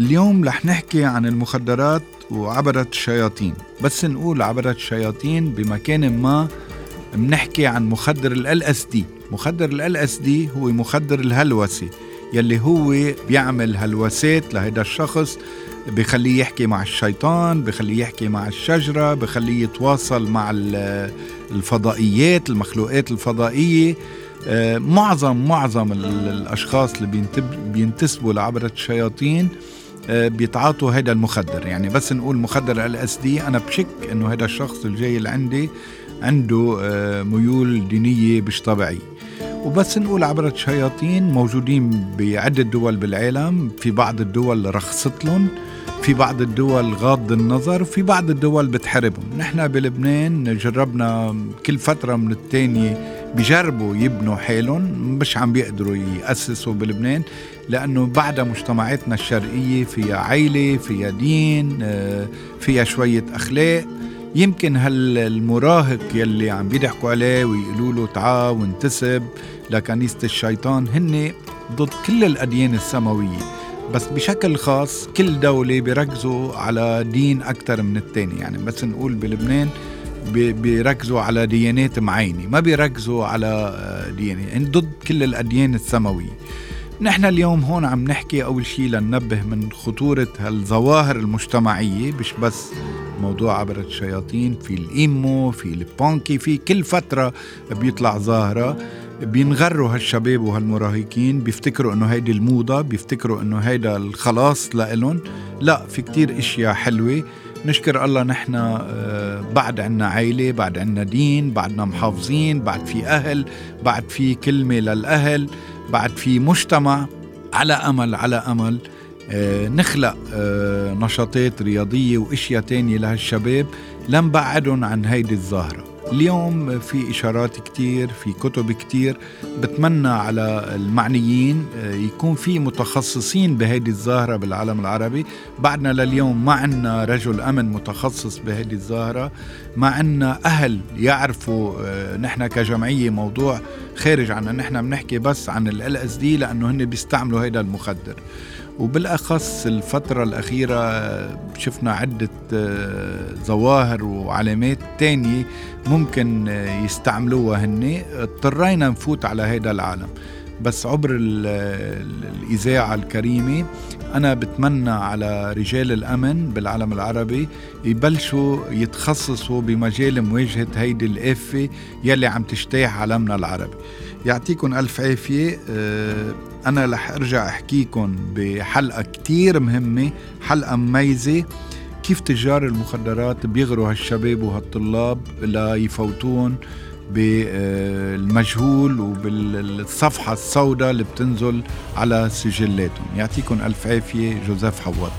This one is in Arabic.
اليوم رح نحكي عن المخدرات وعبدة الشياطين. بس نقول عبدة الشياطين بمكان ما بنحكي عن مخدر ال اس دي مخدر ال اس دي هو مخدر الهلوسة يلي هو بيعمل هلوسات لهيدا الشخص بخليه يحكي مع الشيطان بخليه يحكي مع الشجرة بخليه يتواصل مع الفضائيات المخلوقات الفضائية. آه، معظم معظم الأشخاص اللي بينتسبوا لعبرة الشياطين بيتعاطوا هذا المخدر. يعني بس نقول مخدر ال إس دي أنا بشك إنه هذا الشخص الجاي اللي عندي عنده آه، ميول دينية مش طبيعية. وبس نقول عبرة شياطين موجودين بعدة دول بالعالم في بعض الدول رخصت لهم في بعض الدول غاض النظر في بعض الدول بتحاربهم. نحن بلبنان جربنا كل فترة من التانية بجربوا يبنوا حالهم مش عم بيقدروا يأسسوا بلبنان لأنه بعد مجتمعاتنا الشرقية فيها عيلة فيها دين آه، فيها شوية أخلاق. يمكن هالمراهق يلي عم بيضحكوا عليه ويقولوا له تعا وانتسب لكنيسة الشيطان هن ضد كل الأديان السماوية. بس بشكل خاص كل دولة بيركزوا على دين أكثر من الثاني يعني بس نقول بلبنان بيركزوا على ديانات معينة ما بيركزوا على ديانة يعني ضد كل الأديان السماوية. نحن اليوم هون عم نحكي أول شيء لننبه من خطورة هالظواهر المجتمعية مش بس موضوع عبرة الشياطين في الإيمو في البونكي في كل فترة بيطلع ظاهرة. بينغروا هالشباب وهالمراهقين بيفتكروا إنه هيدي الموضة بيفتكروا إنه هيدا الخلاص لإلهم. لا في كتير إشياء حلوة. نشكر الله نحن آه، بعد عنا عيلة بعد عنا دين بعدنا محافظين بعد في أهل بعد في كلمة للأهل بعد في مجتمع على أمل على أمل آه، نخلق آه، نشاطات رياضية وإشياء تانية لهالشباب لنبعدهم عن هيدي الظاهرة اليوم في إشارات كتير في كتب كتير بتمنى على المعنيين آه، يكون في متخصصين بهيدي الظاهرة بالعالم العربي. بعدنا لليوم ما عنا رجل أمن متخصص بهيدي الظاهرة ما عنا أهل يعرفوا نحن كجمعية موضوع خارج عنا. نحن بنحكي بس عن ال اس دي لأنه هن بيستعملوا هيدا المخدر. وبالأخص الفترة الأخيرة شفنا عدة آه، ظواهر وعلامات تانية ممكن آه، يستعملوها هن اضطرينا نفوت على هذا العالم. بس عبر الإذاعة الكريمة أنا بتمنى على رجال الأمن بالعالم العربي يبلشوا يتخصصوا بمجال مواجهة هيدي الآفة يلي عم تجتاح عالمنا العربي. يعطيكم ألف عافية. آه، أنا رح أرجع أحكيكم بحلقة كتير مهمة حلقة مميزة. كيف تجار المخدرات بيغروا هالشباب وهالطلاب ليفوتون بالمجهول وبالصفحة السوداء اللي بتنزل على سجلاتهم. يعطيكم ألف عافية جوزيف حواد